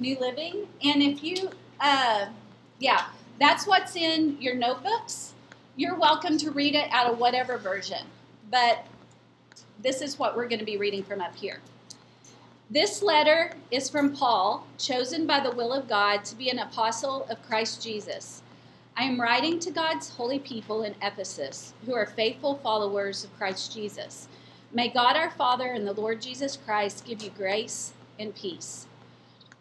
New Living. And if you, uh, yeah, that's what's in your notebooks. You're welcome to read it out of whatever version. But this is what we're going to be reading from up here. This letter is from Paul, chosen by the will of God to be an apostle of Christ Jesus. I am writing to God's holy people in Ephesus, who are faithful followers of Christ Jesus. May God our Father and the Lord Jesus Christ give you grace and peace.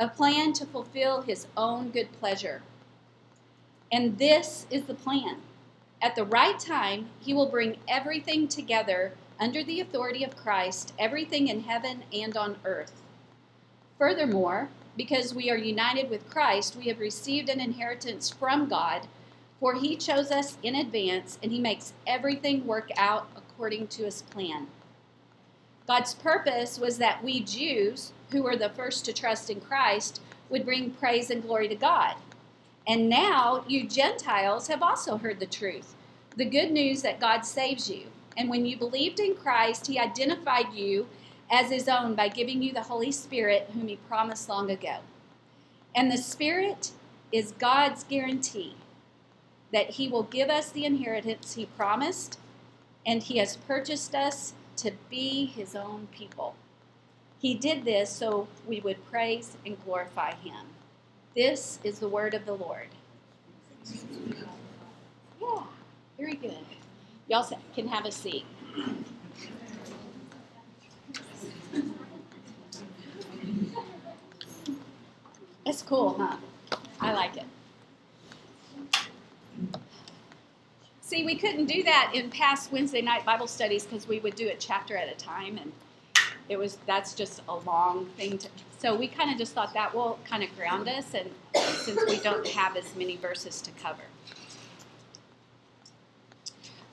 a plan to fulfill his own good pleasure. And this is the plan. At the right time, he will bring everything together under the authority of Christ, everything in heaven and on earth. Furthermore, because we are united with Christ, we have received an inheritance from God, for he chose us in advance and he makes everything work out according to his plan. God's purpose was that we Jews, who were the first to trust in Christ, would bring praise and glory to God. And now you Gentiles have also heard the truth the good news that God saves you. And when you believed in Christ, he identified you as his own by giving you the Holy Spirit, whom he promised long ago. And the Spirit is God's guarantee that he will give us the inheritance he promised, and he has purchased us to be his own people. He did this so we would praise and glorify him. This is the word of the Lord. Yeah, very good. Y'all can have a seat. It's cool, huh? I like it. See, we couldn't do that in past Wednesday night Bible studies because we would do it chapter at a time, and it was that's just a long thing to. So we kind of just thought that will kind of ground us, and since we don't have as many verses to cover.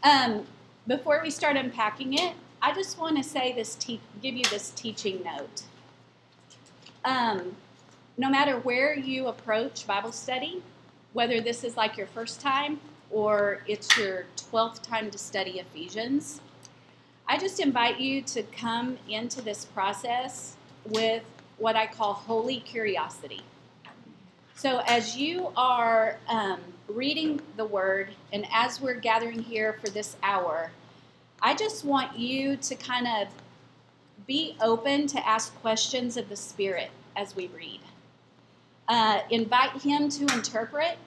Um, before we start unpacking it, I just want to say this, te- give you this teaching note. Um, no matter where you approach Bible study, whether this is like your first time or it's your 12th time to study Ephesians, I just invite you to come into this process with what I call holy curiosity. So, as you are um, reading the word, and as we're gathering here for this hour, I just want you to kind of be open to ask questions of the Spirit as we read. Uh, invite Him to interpret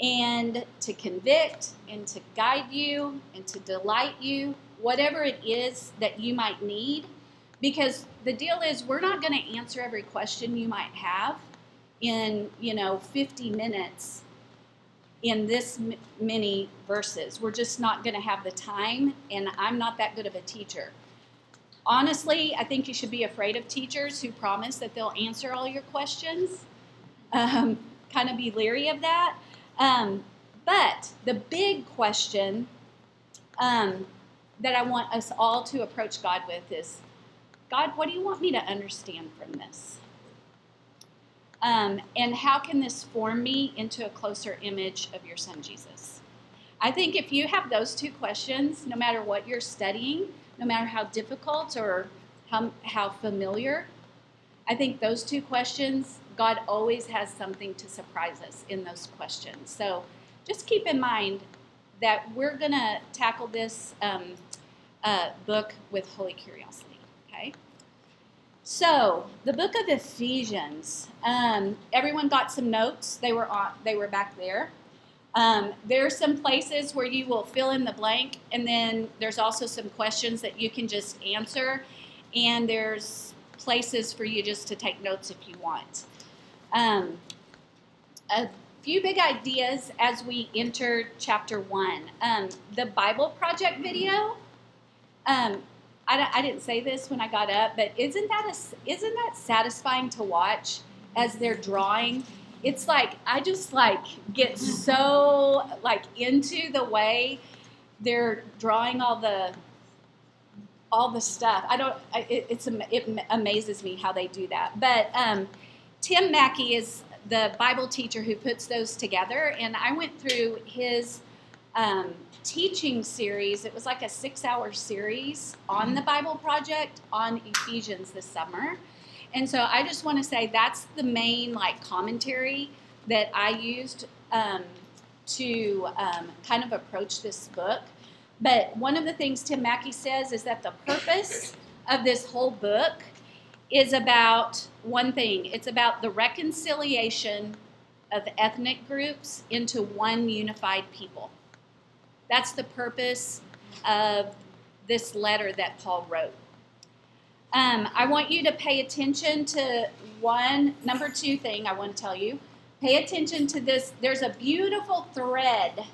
and to convict and to guide you and to delight you, whatever it is that you might need. Because the deal is, we're not going to answer every question you might have in, you know, 50 minutes in this m- many verses. We're just not going to have the time, and I'm not that good of a teacher. Honestly, I think you should be afraid of teachers who promise that they'll answer all your questions. Um, kind of be leery of that. Um, but the big question um, that I want us all to approach God with is God, what do you want me to understand from this? Um, and how can this form me into a closer image of your son Jesus? I think if you have those two questions, no matter what you're studying, no matter how difficult or how, how familiar, I think those two questions God always has something to surprise us in those questions. So just keep in mind that we're going to tackle this um, uh, book with holy curiosity, okay? So, the book of Ephesians. Um, everyone got some notes. They were on. They were back there. Um, there are some places where you will fill in the blank, and then there's also some questions that you can just answer, and there's places for you just to take notes if you want. Um, few big ideas as we enter chapter one. Um, the Bible Project video. Um, I, I didn't say this when I got up, but isn't that a, isn't that satisfying to watch as they're drawing? It's like I just like get so like into the way they're drawing all the all the stuff. I don't. It, it's it amazes me how they do that. But um, Tim Mackie is the Bible teacher who puts those together, and I went through his um, teaching series. It was like a six hour series on the Bible Project on Ephesians this summer. And so I just want to say that's the main like commentary that I used um, to um, kind of approach this book. But one of the things Tim Mackie says is that the purpose of this whole book is about one thing it's about the reconciliation of ethnic groups into one unified people. That's the purpose of this letter that Paul wrote. Um, I want you to pay attention to one, number two thing I want to tell you. Pay attention to this. There's a beautiful thread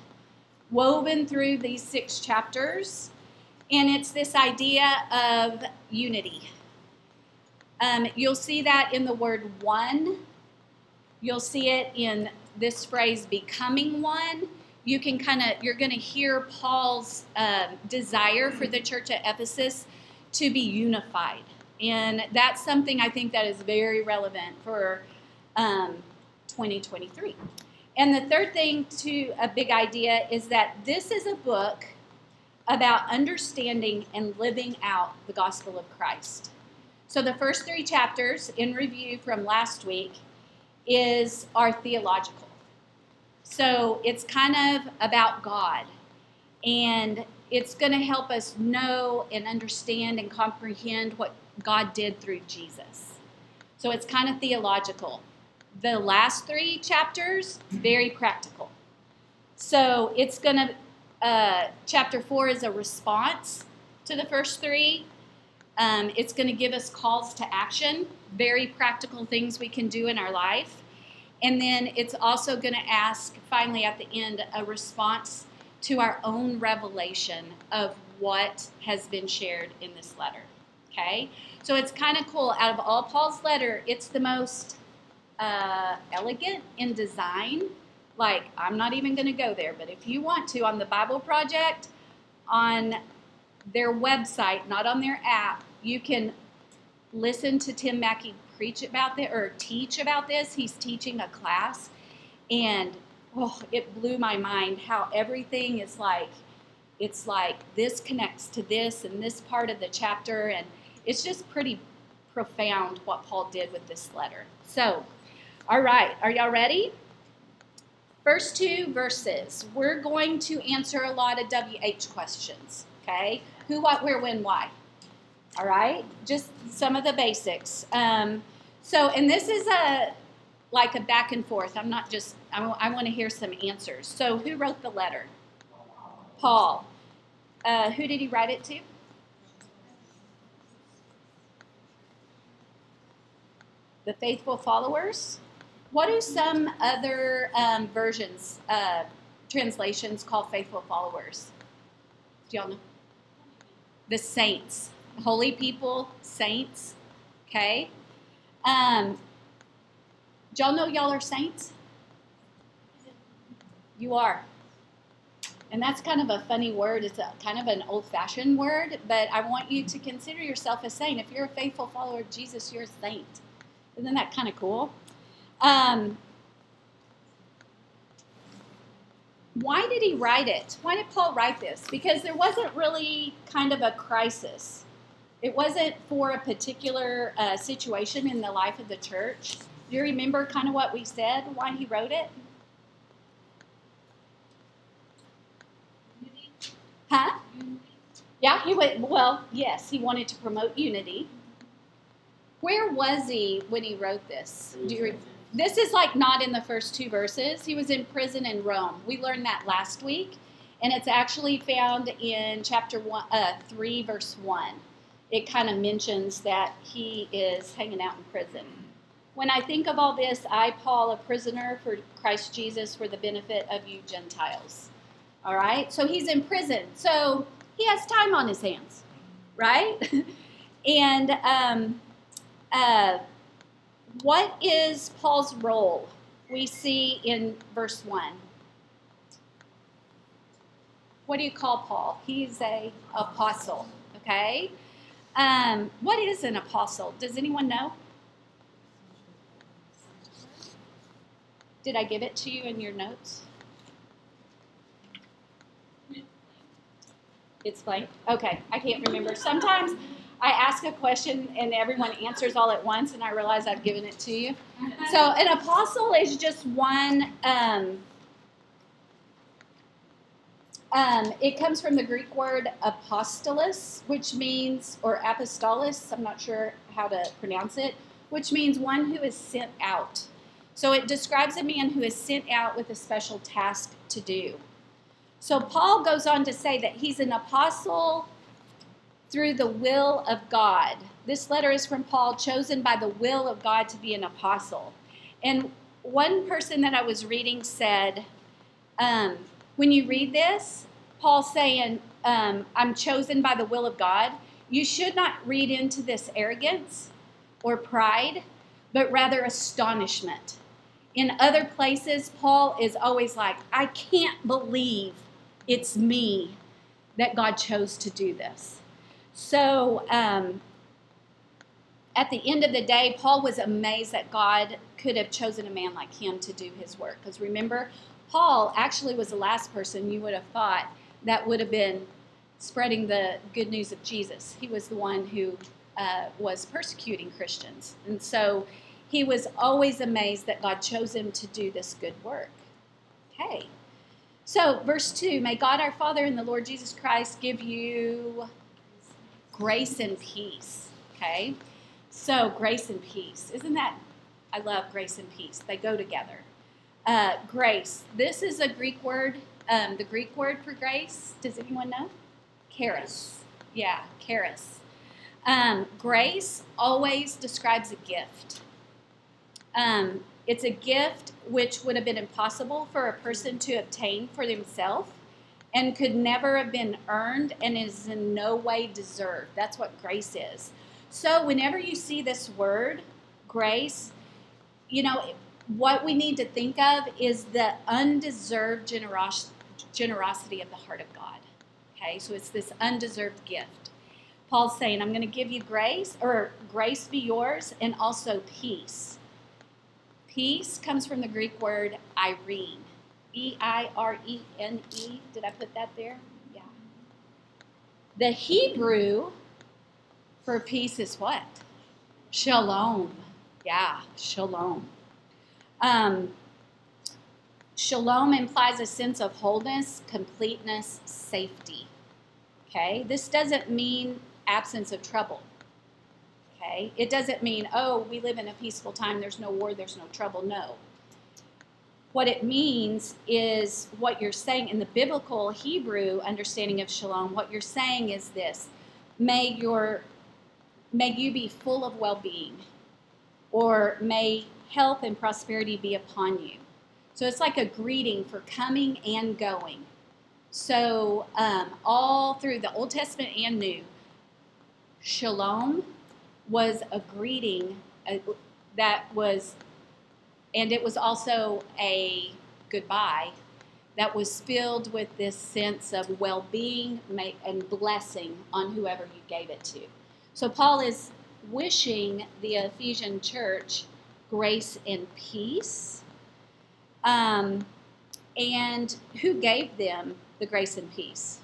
woven through these six chapters, and it's this idea of unity. Um, you'll see that in the word one. You'll see it in this phrase, becoming one. You can kind of you're going to hear paul's uh, desire for the church at ephesus to be unified. And that's something i think that is very relevant for um, 2023 and the third thing to a big idea is that this is a book about understanding and living out the gospel of christ so the first three chapters in review from last week is our theological so it's kind of about God. And it's going to help us know and understand and comprehend what God did through Jesus. So it's kind of theological. The last three chapters, very practical. So it's going to, uh, chapter four is a response to the first three. Um, it's going to give us calls to action, very practical things we can do in our life. And then it's also going to ask, finally, at the end, a response to our own revelation of what has been shared in this letter. Okay? So it's kind of cool. Out of all Paul's letter, it's the most uh, elegant in design. Like, I'm not even going to go there, but if you want to, on the Bible Project, on their website, not on their app, you can listen to Tim Mackie preach about this or teach about this. He's teaching a class, and oh, it blew my mind how everything is like. It's like this connects to this and this part of the chapter, and it's just pretty profound what Paul did with this letter. So, all right, are y'all ready? First two verses, we're going to answer a lot of WH questions, okay? Who, what, where, when, why. All right, just some of the basics. Um, so, and this is a like a back and forth. I'm not just. I, I want to hear some answers. So, who wrote the letter? Paul. Uh, who did he write it to? The faithful followers. What do some other um, versions, uh, translations call faithful followers? Do y'all know? The saints holy people, saints. Okay? Um, y'all know y'all are saints? You are. And that's kind of a funny word. It's a kind of an old fashioned word, but I want you to consider yourself a saint. If you're a faithful follower of Jesus, you're a saint. Isn't that kind of cool? Um, why did he write it? Why did Paul write this? Because there wasn't really kind of a crisis it wasn't for a particular uh, situation in the life of the church. Do you remember kind of what we said, why he wrote it? Huh? Yeah, he went, well, yes, he wanted to promote unity. Where was he when he wrote this? Do you re- this is like not in the first two verses. He was in prison in Rome. We learned that last week, and it's actually found in chapter one, uh, three, verse one. It kind of mentions that he is hanging out in prison. When I think of all this, I, Paul, a prisoner for Christ Jesus, for the benefit of you Gentiles. All right, so he's in prison, so he has time on his hands, right? and um, uh, what is Paul's role? We see in verse 1. What do you call Paul? He's a apostle, okay? Um, what is an apostle? Does anyone know? Did I give it to you in your notes? It's blank. Okay, I can't remember. Sometimes I ask a question and everyone answers all at once, and I realize I've given it to you. So, an apostle is just one. Um, um, it comes from the Greek word apostolos, which means, or apostolos, I'm not sure how to pronounce it, which means one who is sent out. So it describes a man who is sent out with a special task to do. So Paul goes on to say that he's an apostle through the will of God. This letter is from Paul, chosen by the will of God to be an apostle. And one person that I was reading said, um, when you read this, Paul saying, um, I'm chosen by the will of God, you should not read into this arrogance or pride, but rather astonishment. In other places, Paul is always like, I can't believe it's me that God chose to do this. So, um, at the end of the day, Paul was amazed that God could have chosen a man like him to do his work. Because remember, Paul actually was the last person you would have thought that would have been spreading the good news of Jesus. He was the one who uh, was persecuting Christians. And so he was always amazed that God chose him to do this good work. Okay. So, verse 2 May God our Father and the Lord Jesus Christ give you grace and peace. Okay. So, grace and peace. Isn't that? I love grace and peace. They go together. Uh, grace. This is a Greek word. Um, the Greek word for grace. Does anyone know? Charis. Yeah, charis. Um, grace always describes a gift. Um, it's a gift which would have been impossible for a person to obtain for themselves and could never have been earned and is in no way deserved. That's what grace is. So, whenever you see this word, grace, you know, what we need to think of is the undeserved generos- generosity of the heart of God. Okay, so it's this undeserved gift. Paul's saying, I'm going to give you grace, or grace be yours, and also peace. Peace comes from the Greek word Irene. E I R E N E. Did I put that there? Yeah. The Hebrew for peace is what? Shalom. Yeah, shalom. Um, shalom implies a sense of wholeness, completeness, safety. Okay? This doesn't mean absence of trouble. Okay? It doesn't mean, oh, we live in a peaceful time, there's no war, there's no trouble. No. What it means is what you're saying in the biblical Hebrew understanding of shalom, what you're saying is this may your may you be full of well-being or may health and prosperity be upon you. So it's like a greeting for coming and going. So um, all through the old testament and new shalom was a greeting uh, that was and it was also a goodbye that was filled with this sense of well-being and blessing on whoever you gave it to. So Paul is wishing the Ephesian church grace and peace. Um, and who gave them the grace and peace?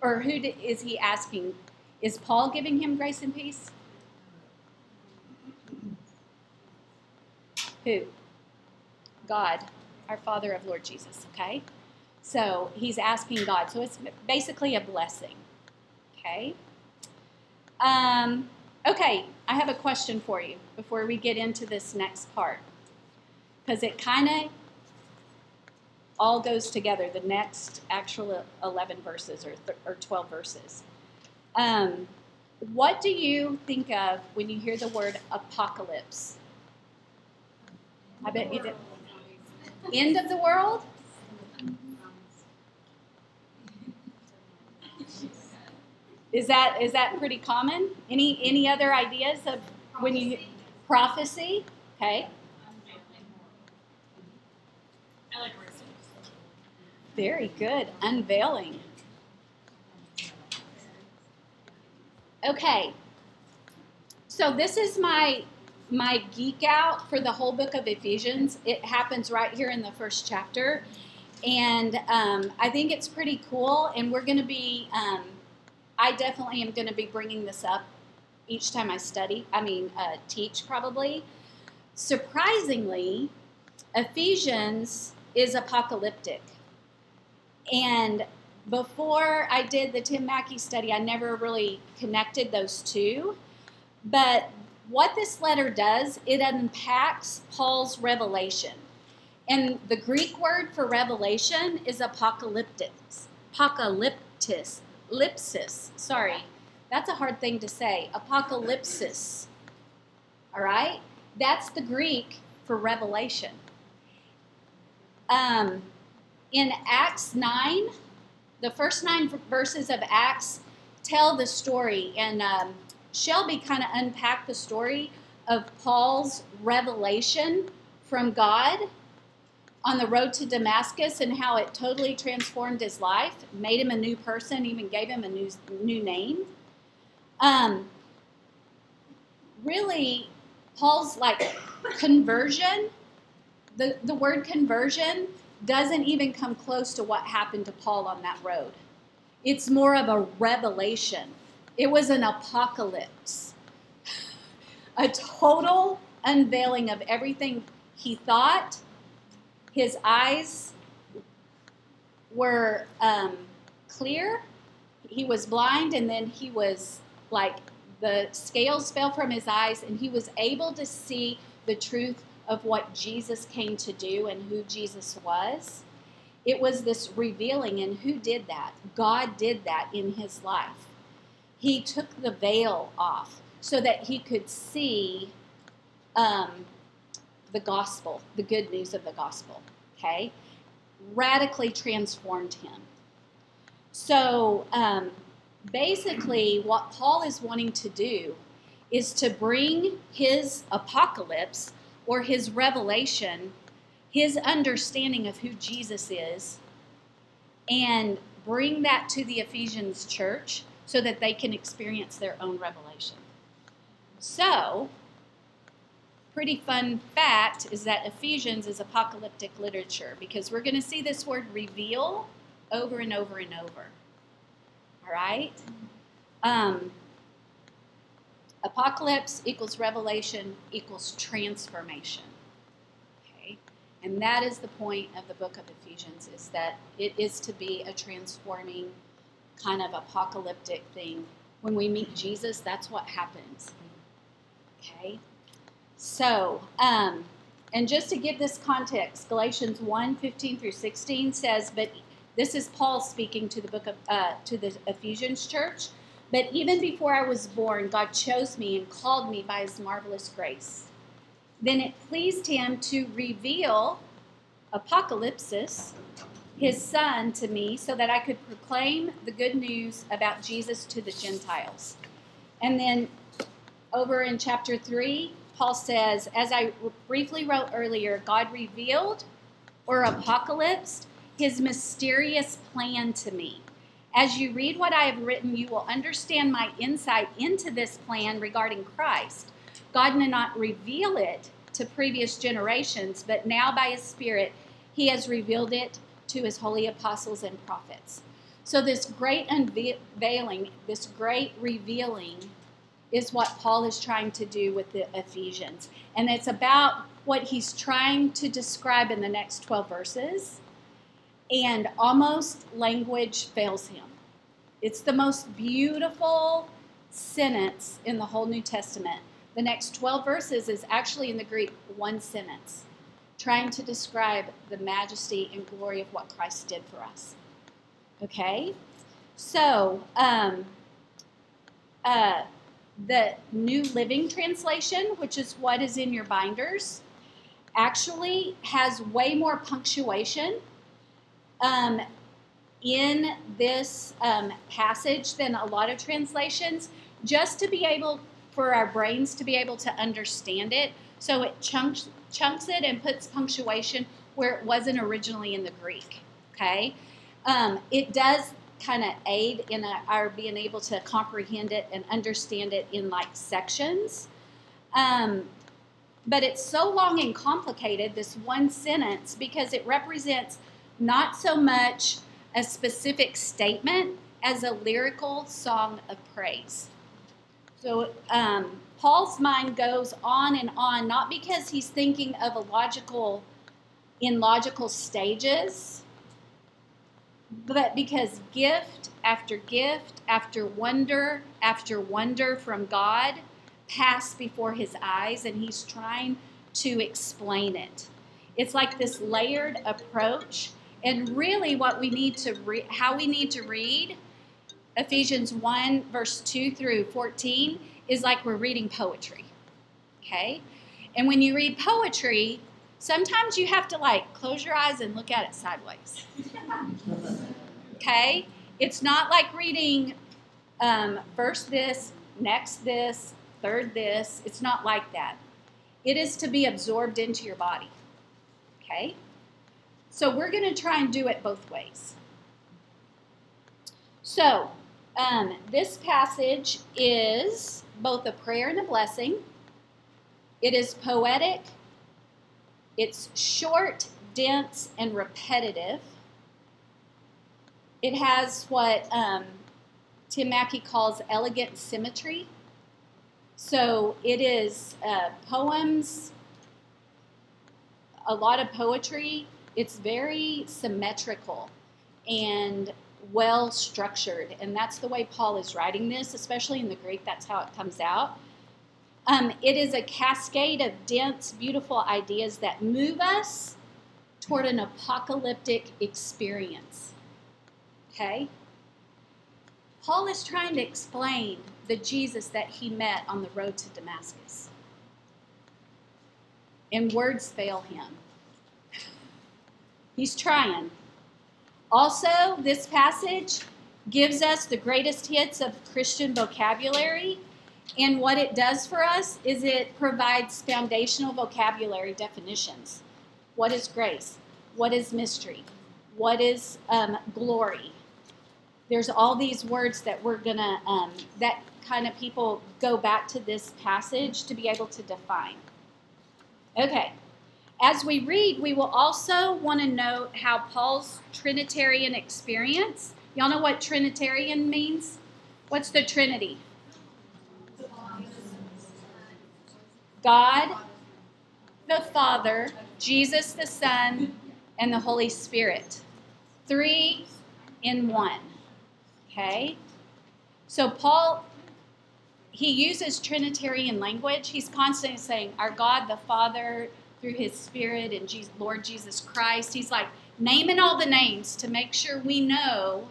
Or who did, is he asking? Is Paul giving him grace and peace? Who? God, our Father of Lord Jesus, okay? So he's asking God. So it's basically a blessing, okay? Um, Okay, I have a question for you before we get into this next part. Because it kind of all goes together, the next actual 11 verses or, th- or 12 verses. Um, what do you think of when you hear the word apocalypse? I bet you did. End of the world? Is that is that pretty common? Any any other ideas of when you prophecy? Okay. Very good. Unveiling. Okay. So this is my my geek out for the whole book of Ephesians. It happens right here in the first chapter, and um, I think it's pretty cool. And we're going to be, um, I definitely am going to be bringing this up each time I study. I mean, uh, teach probably. Surprisingly, Ephesians is apocalyptic, and before I did the Tim Mackie study, I never really connected those two. But what this letter does, it unpacks Paul's revelation. And the Greek word for revelation is apocalyptic. Apocalyptis. Lipsis. Sorry. That's a hard thing to say. Apocalypsis. All right? That's the Greek for revelation. Um, in Acts 9, the first nine verses of Acts tell the story, and um, Shelby kind of unpacked the story of Paul's revelation from God on the road to Damascus and how it totally transformed his life, made him a new person, even gave him a new new name. Um, really, Paul's like conversion. The the word conversion doesn't even come close to what happened to Paul on that road. It's more of a revelation. It was an apocalypse, a total unveiling of everything he thought. His eyes were um, clear. He was blind, and then he was like the scales fell from his eyes, and he was able to see the truth of what Jesus came to do and who Jesus was. It was this revealing, and who did that? God did that in his life. He took the veil off so that he could see um, the gospel, the good news of the gospel. Okay? Radically transformed him. So um, basically, what Paul is wanting to do is to bring his apocalypse or his revelation, his understanding of who Jesus is, and bring that to the Ephesians church so that they can experience their own revelation. So, pretty fun fact is that Ephesians is apocalyptic literature because we're going to see this word reveal over and over and over. All right? Um, Apocalypse equals revelation equals transformation. Okay? And that is the point of the book of Ephesians is that it is to be a transforming kind of apocalyptic thing. When we meet Jesus, that's what happens. Okay? So, um, and just to give this context, Galatians 1 15 through 16 says, But this is Paul speaking to the book of uh, to the Ephesians church. But even before I was born, God chose me and called me by his marvelous grace. Then it pleased him to reveal Apocalypsis, his son, to me so that I could proclaim the good news about Jesus to the Gentiles. And then over in chapter 3, Paul says, As I briefly wrote earlier, God revealed or apocalypsed his mysterious plan to me as you read what I have written, you will understand my insight into this plan regarding Christ. God did not reveal it to previous generations, but now by His Spirit, He has revealed it to His holy apostles and prophets. So, this great unveiling, this great revealing, is what Paul is trying to do with the Ephesians. And it's about what he's trying to describe in the next 12 verses and almost language fails him. It's the most beautiful sentence in the whole New Testament. The next 12 verses is actually in the Greek one sentence, trying to describe the majesty and glory of what Christ did for us. Okay? So, um, uh, the New Living Translation, which is what is in your binders, actually has way more punctuation um, in this um, passage than a lot of translations, just to be able for our brains to be able to understand it. So it chunks chunks it and puts punctuation where it wasn't originally in the Greek. Okay, um, it does kind of aid in our being able to comprehend it and understand it in like sections. Um, but it's so long and complicated, this one sentence, because it represents not so much a specific statement as a lyrical song of praise. So um, Paul's mind goes on and on, not because he's thinking of a logical, in logical stages, but because gift after gift after wonder after wonder from God pass before his eyes and he's trying to explain it. It's like this layered approach and really what we need to re- how we need to read Ephesians 1 verse 2 through 14 is like we're reading poetry. Okay? And when you read poetry, sometimes you have to like close your eyes and look at it sideways. okay? It's not like reading um, first this, next this, third this. It's not like that. It is to be absorbed into your body. Okay? So we're going to try and do it both ways. So, um, this passage is both a prayer and a blessing. It is poetic, it's short, dense, and repetitive. It has what um, Tim Mackie calls elegant symmetry. So it is uh, poems, a lot of poetry. It's very symmetrical and well structured. And that's the way Paul is writing this, especially in the Greek. That's how it comes out. Um, it is a cascade of dense, beautiful ideas that move us toward an apocalyptic experience. Okay? Paul is trying to explain the Jesus that he met on the road to Damascus. And words fail him. He's trying. Also, this passage gives us the greatest hits of Christian vocabulary. And what it does for us is it provides foundational vocabulary definitions. What is grace? What is mystery? What is um, glory? There's all these words that we're going to, um, that kind of people go back to this passage to be able to define. Okay. As we read, we will also want to note how Paul's Trinitarian experience. Y'all know what Trinitarian means? What's the Trinity? God, the Father, Jesus the Son, and the Holy Spirit. Three in one. Okay? So Paul he uses Trinitarian language. He's constantly saying, Our God the Father, through his Spirit and Jesus, Lord Jesus Christ. He's like naming all the names to make sure we know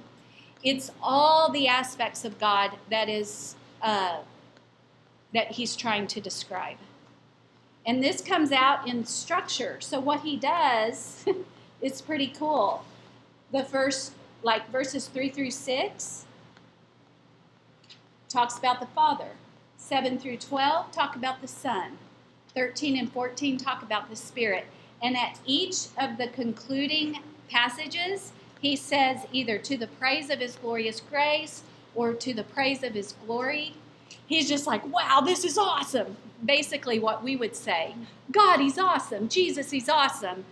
it's all the aspects of God that is uh, that he's trying to describe. And this comes out in structure. So what he does is pretty cool. The first, like verses three through six, talks about the Father. Seven through twelve talk about the Son. 13 and 14 talk about the Spirit. And at each of the concluding passages, he says either to the praise of his glorious grace or to the praise of his glory. He's just like, wow, this is awesome. Basically, what we would say God, he's awesome. Jesus, he's awesome.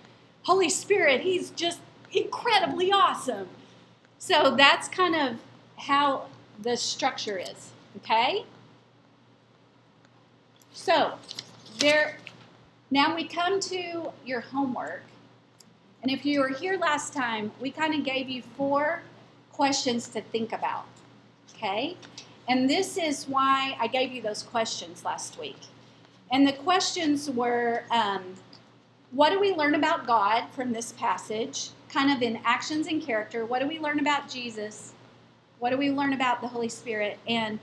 Holy Spirit, he's just incredibly awesome. So that's kind of how the structure is, okay? So, there, now we come to your homework. And if you were here last time, we kind of gave you four questions to think about. Okay? And this is why I gave you those questions last week. And the questions were um, what do we learn about God from this passage, kind of in actions and character? What do we learn about Jesus? What do we learn about the Holy Spirit? And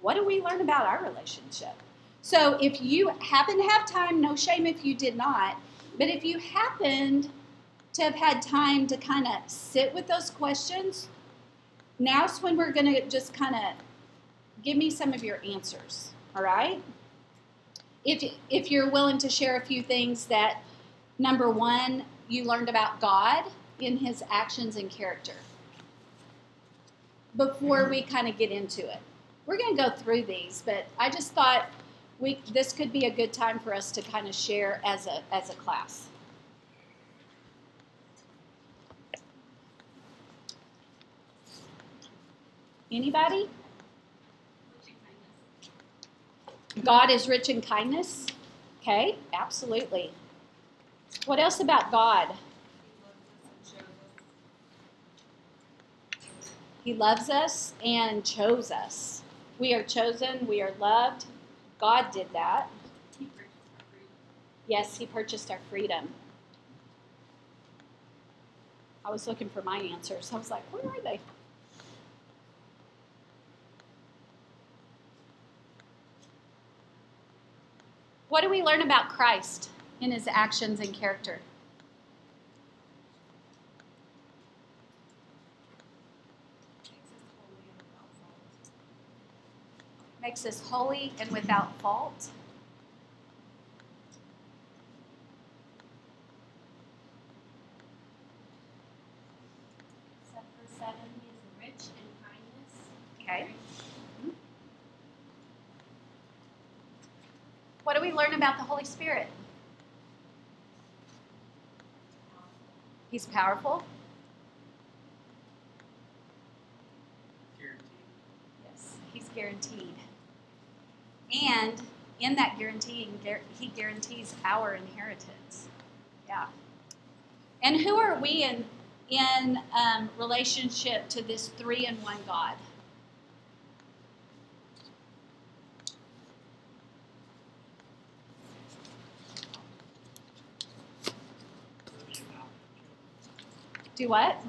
what do we learn about our relationship? So if you happen to have time, no shame if you did not, but if you happened to have had time to kind of sit with those questions, now's when we're going to just kind of give me some of your answers, all right? If, if you're willing to share a few things that, number one, you learned about God in his actions and character before we mm-hmm. kind of get into it. We're going to go through these, but I just thought we this could be a good time for us to kind of share as a as a class. Anybody? God is rich in kindness. Okay, absolutely. What else about God? He loves us and chose us. We are chosen, we are loved. God did that. Yes, He purchased our freedom. I was looking for my answers. I was like, where are they? What do we learn about Christ in his actions and character? Makes us holy and without fault. Except for seven, he is rich in kindness. Okay. What do we learn about the Holy Spirit? He's powerful. Guaranteed. Yes, he's guaranteed. And in that guarantee, he guarantees our inheritance. Yeah. And who are we in in um, relationship to this three in one God? Do what?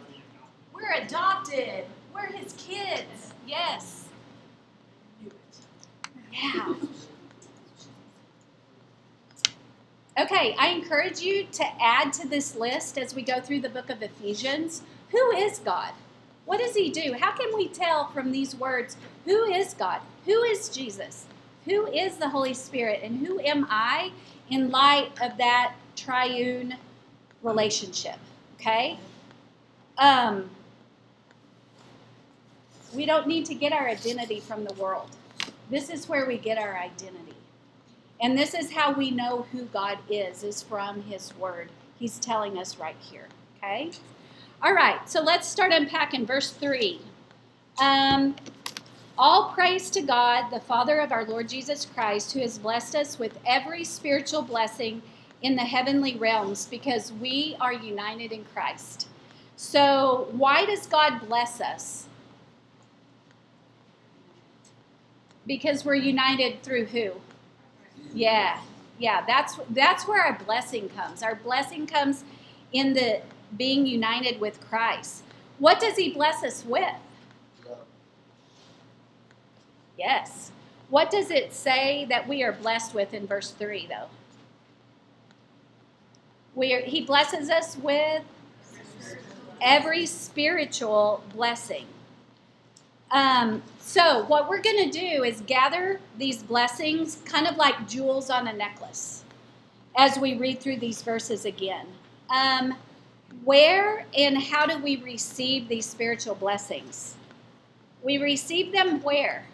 We're adopted. We're his kids. Yes. Yeah. Okay, I encourage you to add to this list as we go through the book of Ephesians. Who is God? What does he do? How can we tell from these words who is God? Who is Jesus? Who is the Holy Spirit? And who am I in light of that triune relationship? Okay? Um, we don't need to get our identity from the world. This is where we get our identity. And this is how we know who God is, is from His Word. He's telling us right here. Okay? All right, so let's start unpacking verse 3. Um, all praise to God, the Father of our Lord Jesus Christ, who has blessed us with every spiritual blessing in the heavenly realms because we are united in Christ. So, why does God bless us? Because we're united through who? Yeah. Yeah, that's that's where our blessing comes. Our blessing comes in the being united with Christ. What does he bless us with? Yes. What does it say that we are blessed with in verse 3 though? We are, he blesses us with every spiritual blessing. Um, so, what we're going to do is gather these blessings kind of like jewels on a necklace as we read through these verses again. Um, where and how do we receive these spiritual blessings? We receive them where?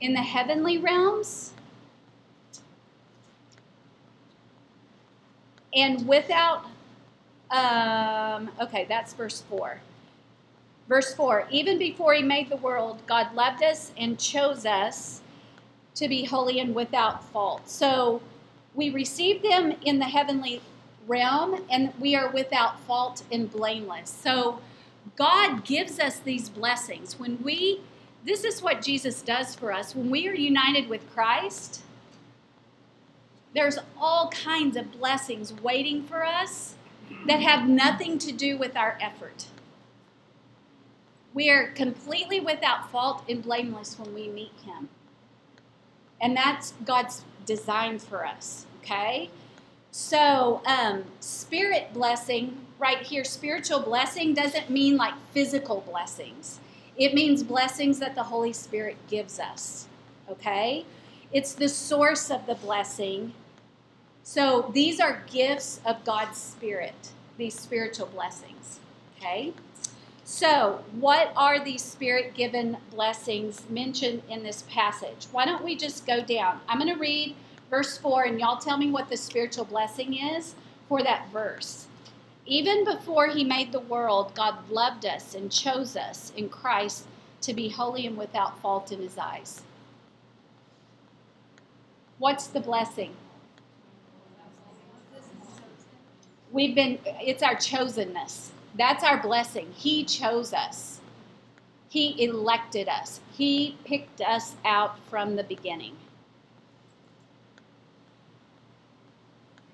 In the heavenly realms? And without, um, okay, that's verse 4. Verse 4 Even before he made the world, God loved us and chose us to be holy and without fault. So we receive them in the heavenly realm and we are without fault and blameless. So God gives us these blessings. When we, this is what Jesus does for us. When we are united with Christ, there's all kinds of blessings waiting for us that have nothing to do with our effort. We are completely without fault and blameless when we meet Him. And that's God's design for us, okay? So, um, spirit blessing, right here, spiritual blessing doesn't mean like physical blessings. It means blessings that the Holy Spirit gives us, okay? It's the source of the blessing. So, these are gifts of God's Spirit, these spiritual blessings, okay? So, what are these spirit given blessings mentioned in this passage? Why don't we just go down? I'm going to read verse 4, and y'all tell me what the spiritual blessing is for that verse. Even before he made the world, God loved us and chose us in Christ to be holy and without fault in his eyes. What's the blessing? We've been, it's our chosenness. That's our blessing. He chose us, He elected us, He picked us out from the beginning.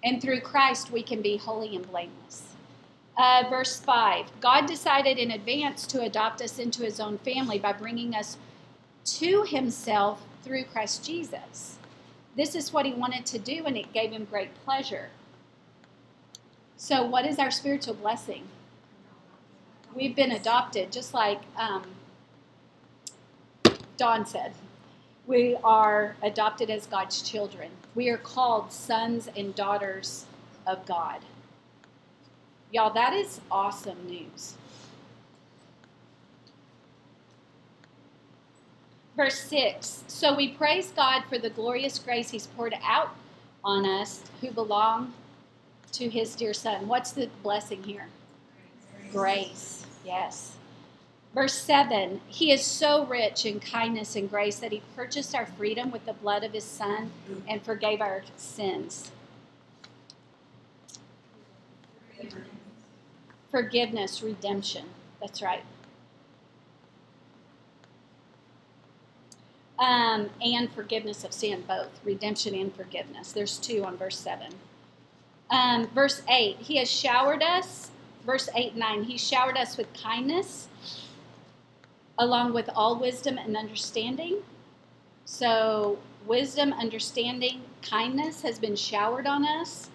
And through Christ, we can be holy and blameless. Uh, verse 5 God decided in advance to adopt us into His own family by bringing us to Himself through Christ Jesus. This is what He wanted to do, and it gave Him great pleasure. So, what is our spiritual blessing? We've been adopted, just like um, Dawn said. We are adopted as God's children. We are called sons and daughters of God. Y'all, that is awesome news. Verse 6 So we praise God for the glorious grace He's poured out on us who belong to His dear Son. What's the blessing here? Grace. Yes. Verse 7 He is so rich in kindness and grace that He purchased our freedom with the blood of His Son and forgave our sins. Forgiveness, redemption. That's right. Um, and forgiveness of sin, both redemption and forgiveness. There's two on verse 7. Um, verse 8 He has showered us verse 8 9, he showered us with kindness along with all wisdom and understanding. So, wisdom, understanding, kindness has been showered on us.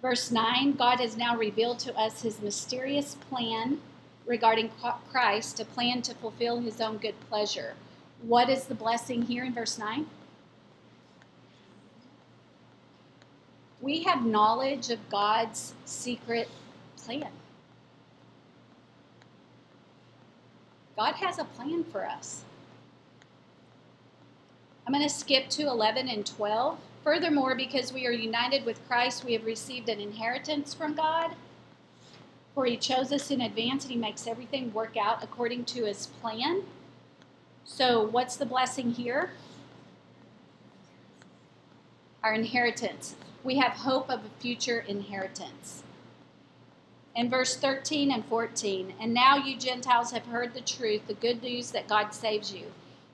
Verse 9 God has now revealed to us his mysterious plan regarding Christ, a plan to fulfill his own good pleasure. What is the blessing here in verse 9? We have knowledge of God's secret plan. God has a plan for us. I'm going to skip to 11 and 12. Furthermore, because we are united with Christ, we have received an inheritance from God. For he chose us in advance and he makes everything work out according to his plan. So, what's the blessing here? Our inheritance. We have hope of a future inheritance in verse 13 and 14. And now you Gentiles have heard the truth, the good news that God saves you,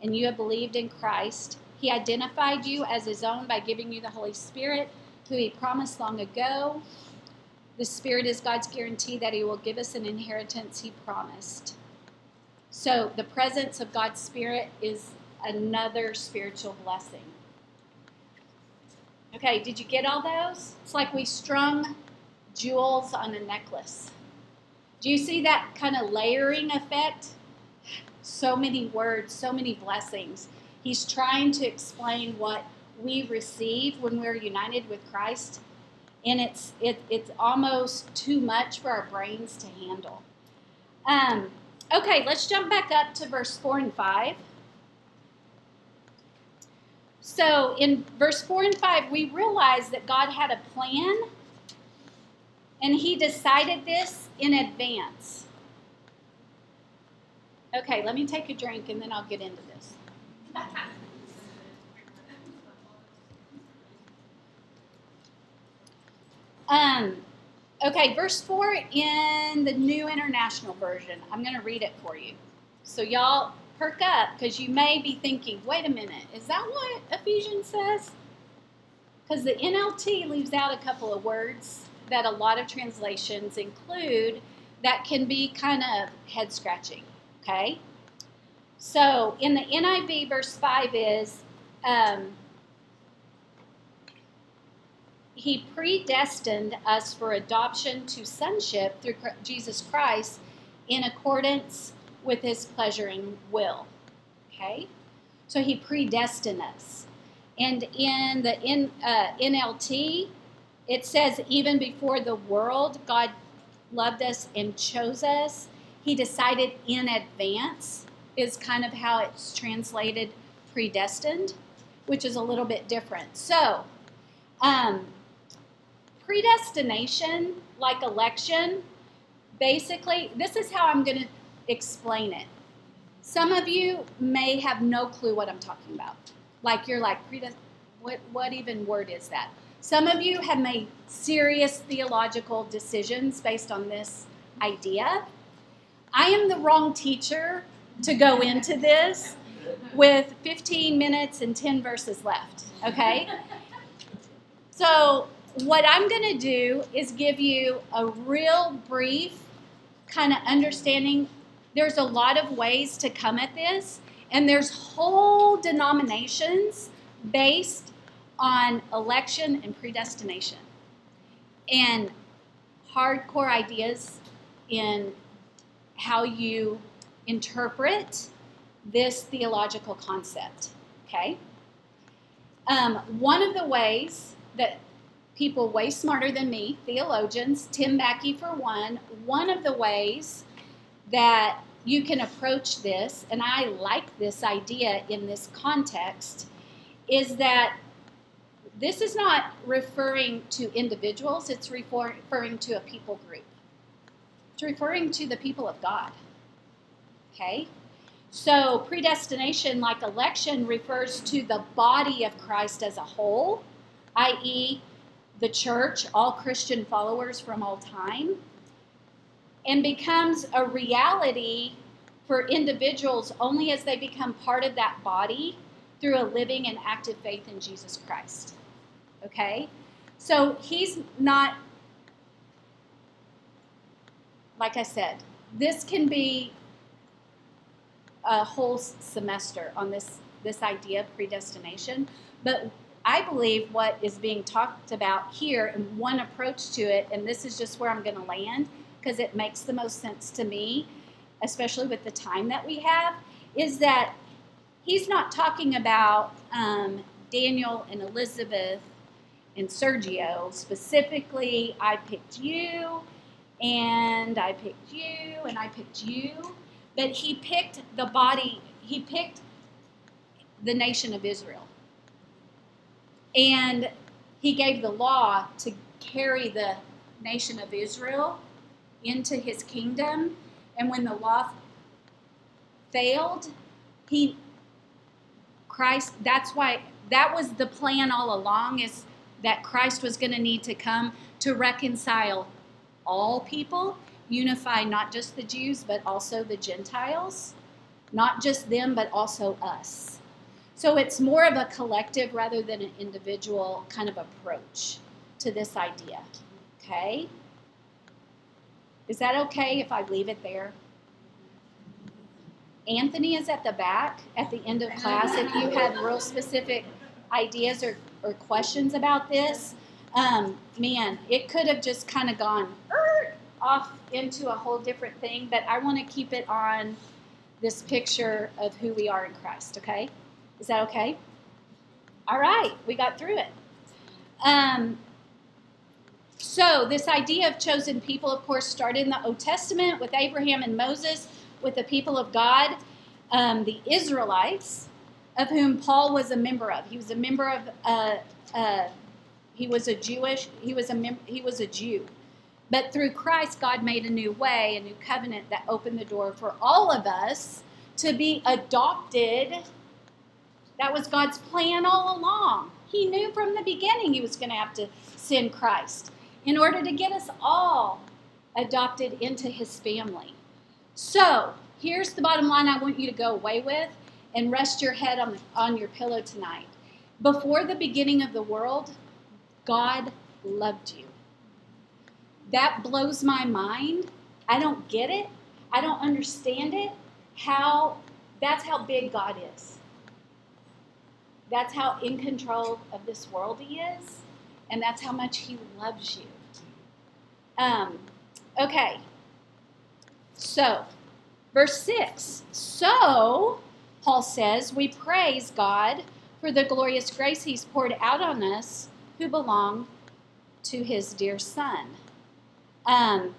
and you have believed in Christ. He identified you as his own by giving you the Holy Spirit, who he promised long ago. The Spirit is God's guarantee that he will give us an inheritance he promised. So the presence of God's Spirit is another spiritual blessing. Okay, did you get all those? It's like we strung jewels on a necklace. Do you see that kind of layering effect? So many words, so many blessings. He's trying to explain what we receive when we're united with Christ, and it's it, it's almost too much for our brains to handle. Um, okay, let's jump back up to verse four and five. So in verse four and five, we realize that God had a plan and he decided this in advance. Okay, let me take a drink and then I'll get into this. Um, Okay, verse 4 in the New International Version. I'm going to read it for you. So, y'all perk up because you may be thinking, wait a minute, is that what Ephesians says? Because the NLT leaves out a couple of words that a lot of translations include that can be kind of head scratching. Okay? So, in the NIV, verse 5 is, um, he predestined us for adoption to sonship through Jesus Christ in accordance with his pleasure and will. Okay? So he predestined us. And in the in, uh, NLT, it says, even before the world, God loved us and chose us. He decided in advance, is kind of how it's translated predestined, which is a little bit different. So, um, predestination, like election, basically, this is how I'm going to explain it. Some of you may have no clue what I'm talking about. Like you're like, what, what even word is that? Some of you have made serious theological decisions based on this idea. I am the wrong teacher to go into this with 15 minutes and 10 verses left, okay? So what I'm going to do is give you a real brief kind of understanding. There's a lot of ways to come at this, and there's whole denominations based on election and predestination and hardcore ideas in how you interpret this theological concept. Okay? Um, one of the ways that people way smarter than me, theologians, Tim Mackie for one, one of the ways that you can approach this, and I like this idea in this context, is that this is not referring to individuals, it's referring to a people group. It's referring to the people of God. Okay? So, predestination, like election, refers to the body of Christ as a whole, i.e., the church, all Christian followers from all time, and becomes a reality for individuals only as they become part of that body through a living and active faith in Jesus Christ. Okay? So he's not, like I said, this can be a whole semester on this, this idea of predestination, but I believe what is being talked about here and one approach to it, and this is just where I'm going to land because it makes the most sense to me, especially with the time that we have, is that he's not talking about um, Daniel and Elizabeth and Sergio specifically. I picked you, and I picked you, and I picked you, but he picked the body, he picked the nation of Israel and he gave the law to carry the nation of Israel into his kingdom. And when the law failed, he Christ that's why that was the plan all along is that Christ was going to need to come to reconcile all people, unify not just the Jews but also the Gentiles, not just them but also us. So it's more of a collective rather than an individual kind of approach to this idea. Okay? Is that okay if I leave it there? Anthony is at the back at the end of class. If you have real specific ideas or, or questions about this, um, man, it could have just kind of gone er, off into a whole different thing, but I want to keep it on this picture of who we are in Christ, okay? Is that okay? All right, we got through it. Um, so, this idea of chosen people, of course, started in the Old Testament with Abraham and Moses, with the people of God, um, the Israelites, of whom Paul was a member of. He was a member of. Uh, uh, he was a Jewish. He was a mem- he was a Jew, but through Christ, God made a new way, a new covenant that opened the door for all of us to be adopted that was God's plan all along. He knew from the beginning he was going to have to send Christ in order to get us all adopted into his family. So, here's the bottom line I want you to go away with and rest your head on, on your pillow tonight. Before the beginning of the world, God loved you. That blows my mind. I don't get it. I don't understand it. How that's how big God is. That's how in control of this world He is, and that's how much He loves you. Um, okay. So, verse 6. So, Paul says, we praise God for the glorious grace He's poured out on us who belong to His dear Son. Um,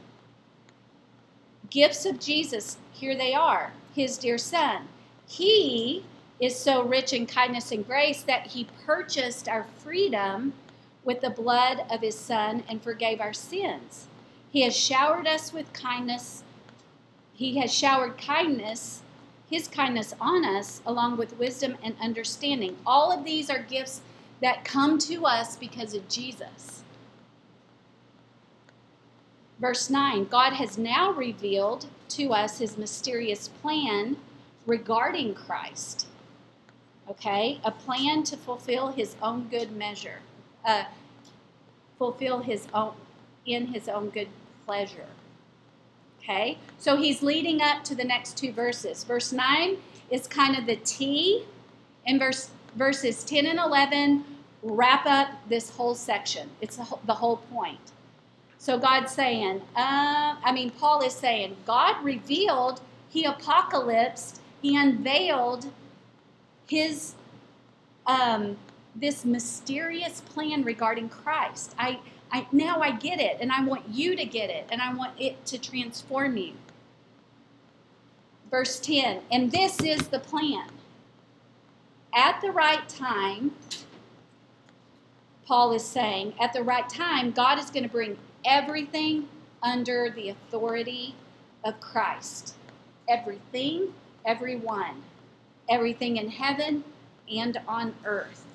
gifts of Jesus, here they are, His dear Son. He is so rich in kindness and grace that He purchased our freedom with the blood of His Son and forgave our sins. He has showered us with kindness. He has showered kindness his kindness on us, along with wisdom and understanding. All of these are gifts that come to us because of Jesus. Verse 9 God has now revealed to us his mysterious plan regarding Christ. Okay? A plan to fulfill his own good measure, uh, fulfill his own, in his own good pleasure. Okay? So he's leading up to the next two verses. Verse 9 is kind of the T, and verse verses 10 and 11 wrap up this whole section. It's the whole point. So God's saying, uh, I mean, Paul is saying, God revealed, he apocalypsed, he unveiled his um, this mysterious plan regarding Christ. I I, now I get it, and I want you to get it, and I want it to transform you. Verse 10 And this is the plan. At the right time, Paul is saying, at the right time, God is going to bring everything under the authority of Christ. Everything, everyone, everything in heaven and on earth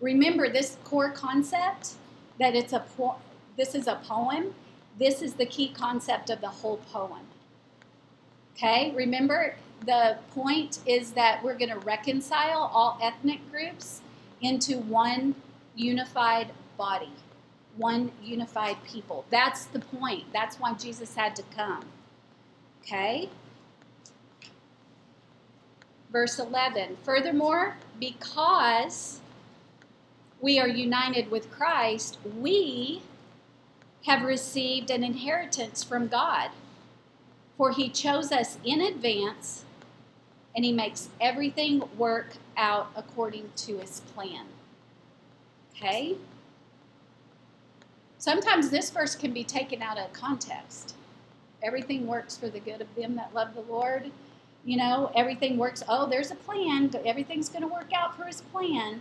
remember this core concept that it's a po- this is a poem. This is the key concept of the whole poem. Okay, remember the point is that we're going to reconcile all ethnic groups into one unified body, one unified people. That's the point. That's why Jesus had to come. Okay? Verse 11. Furthermore, because we are united with Christ, we have received an inheritance from God. For he chose us in advance and he makes everything work out according to his plan. Okay? Sometimes this verse can be taken out of context. Everything works for the good of them that love the Lord. You know, everything works. Oh, there's a plan. Everything's going to work out for his plan.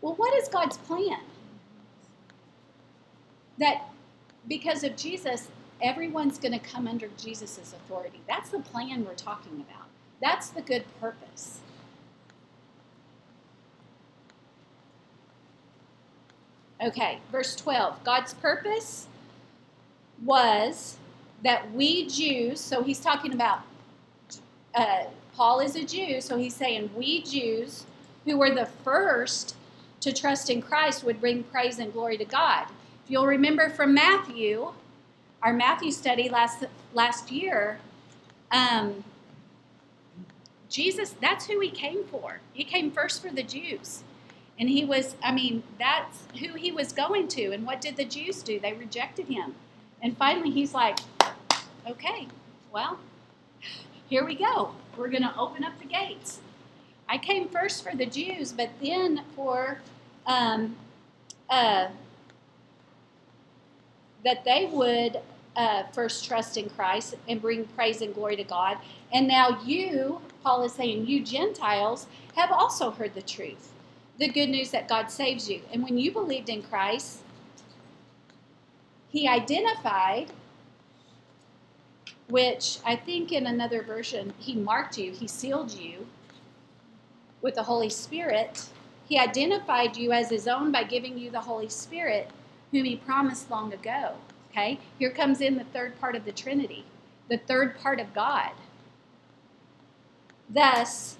Well, what is God's plan? That because of Jesus, everyone's going to come under Jesus' authority. That's the plan we're talking about. That's the good purpose. Okay, verse 12. God's purpose was that we Jews, so he's talking about, uh, Paul is a Jew, so he's saying we Jews who were the first to trust in Christ would bring praise and glory to God. If you'll remember from Matthew, our Matthew study last last year, um, Jesus, that's who he came for. He came first for the Jews. And he was, I mean, that's who he was going to. And what did the Jews do? They rejected him. And finally, he's like, okay, well, here we go. We're going to open up the gates. I came first for the Jews, but then for um, uh, that they would uh, first trust in Christ and bring praise and glory to God. And now you, Paul is saying, you Gentiles have also heard the truth, the good news that God saves you. And when you believed in Christ, He identified, which I think in another version, He marked you, He sealed you with the Holy Spirit. He identified you as his own by giving you the Holy Spirit, whom he promised long ago. Okay? Here comes in the third part of the Trinity, the third part of God. Thus,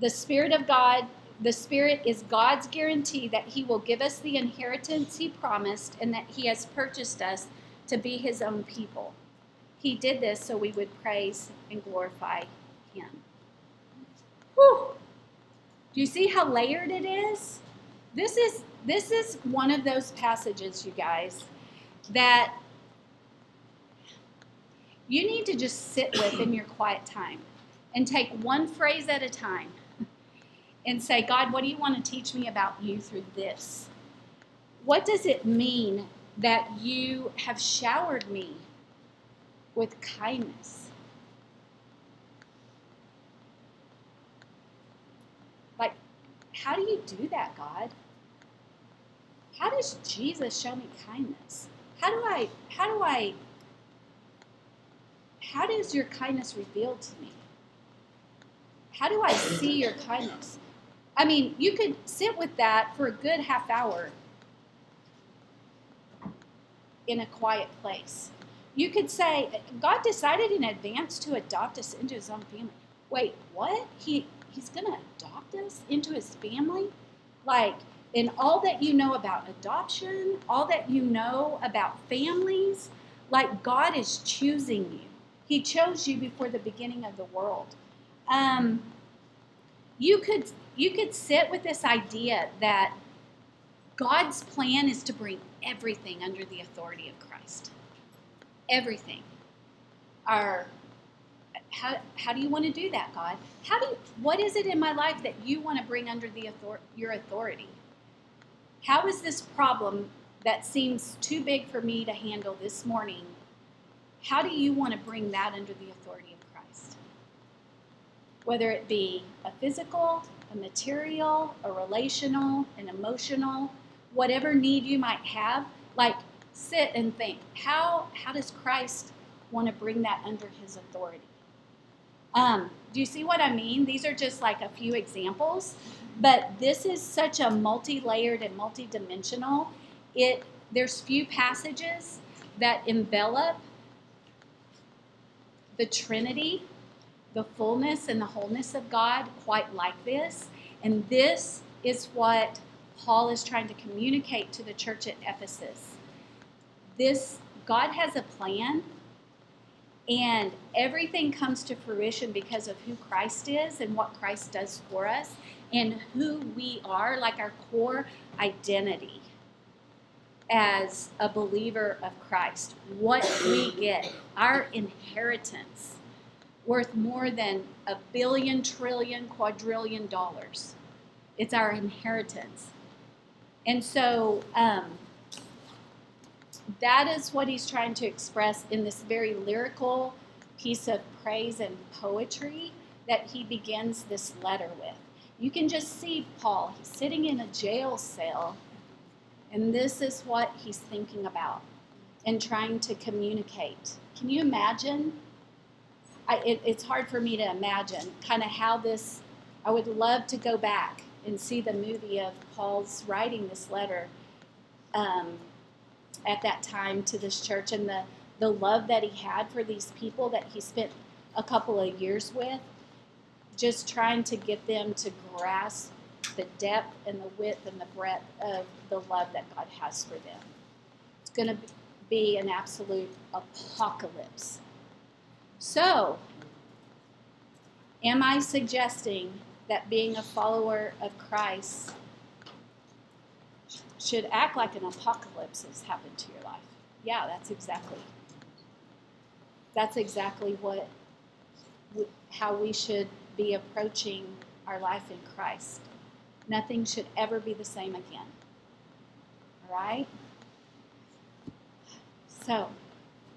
the Spirit of God, the Spirit is God's guarantee that He will give us the inheritance He promised and that He has purchased us to be His own people. He did this so we would praise and glorify Him. Whew. Do you see how layered it is? This is this is one of those passages, you guys, that you need to just sit with in your quiet time and take one phrase at a time and say, God, what do you want to teach me about you through this? What does it mean that you have showered me with kindness? Like, how do you do that, God? How does Jesus show me kindness? How do I, how do I, how does your kindness revealed to me? How do I see your kindness? I mean, you could sit with that for a good half hour in a quiet place. You could say, God decided in advance to adopt us into his own family. Wait, what? He he's gonna adopt us into his family? Like, in all that you know about adoption, all that you know about families, like God is choosing you. He chose you before the beginning of the world. Um, you could you could sit with this idea that God's plan is to bring everything under the authority of Christ. Everything. Our how, how do you want to do that, God? How do you, what is it in my life that you want to bring under the author, your authority? How is this problem that seems too big for me to handle this morning? How do you want to bring that under the authority of Christ? Whether it be a physical, a material, a relational, an emotional, whatever need you might have, like sit and think, how how does Christ want to bring that under his authority? Um, do you see what I mean? These are just like a few examples, but this is such a multi-layered and multi-dimensional. It there's few passages that envelop the Trinity, the fullness and the wholeness of God quite like this. And this is what Paul is trying to communicate to the church at Ephesus. This God has a plan and everything comes to fruition because of who Christ is and what Christ does for us and who we are, like our core identity as a believer of Christ. What we get, our inheritance, worth more than a billion, trillion, quadrillion dollars. It's our inheritance. And so, um, that is what he's trying to express in this very lyrical piece of praise and poetry that he begins this letter with. You can just see Paul, he's sitting in a jail cell, and this is what he's thinking about and trying to communicate. Can you imagine? I, it, it's hard for me to imagine kind of how this, I would love to go back and see the movie of Paul's writing this letter. Um, at that time to this church and the, the love that he had for these people that he spent a couple of years with, just trying to get them to grasp the depth and the width and the breadth of the love that God has for them. It's going to be an absolute apocalypse. So, am I suggesting that being a follower of Christ should act like an apocalypse has happened to your life. Yeah, that's exactly. That's exactly what, how we should be approaching our life in Christ. Nothing should ever be the same again. All right? So,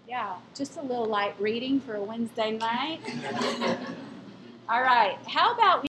yeah, just a little light reading for a Wednesday night. All right, how about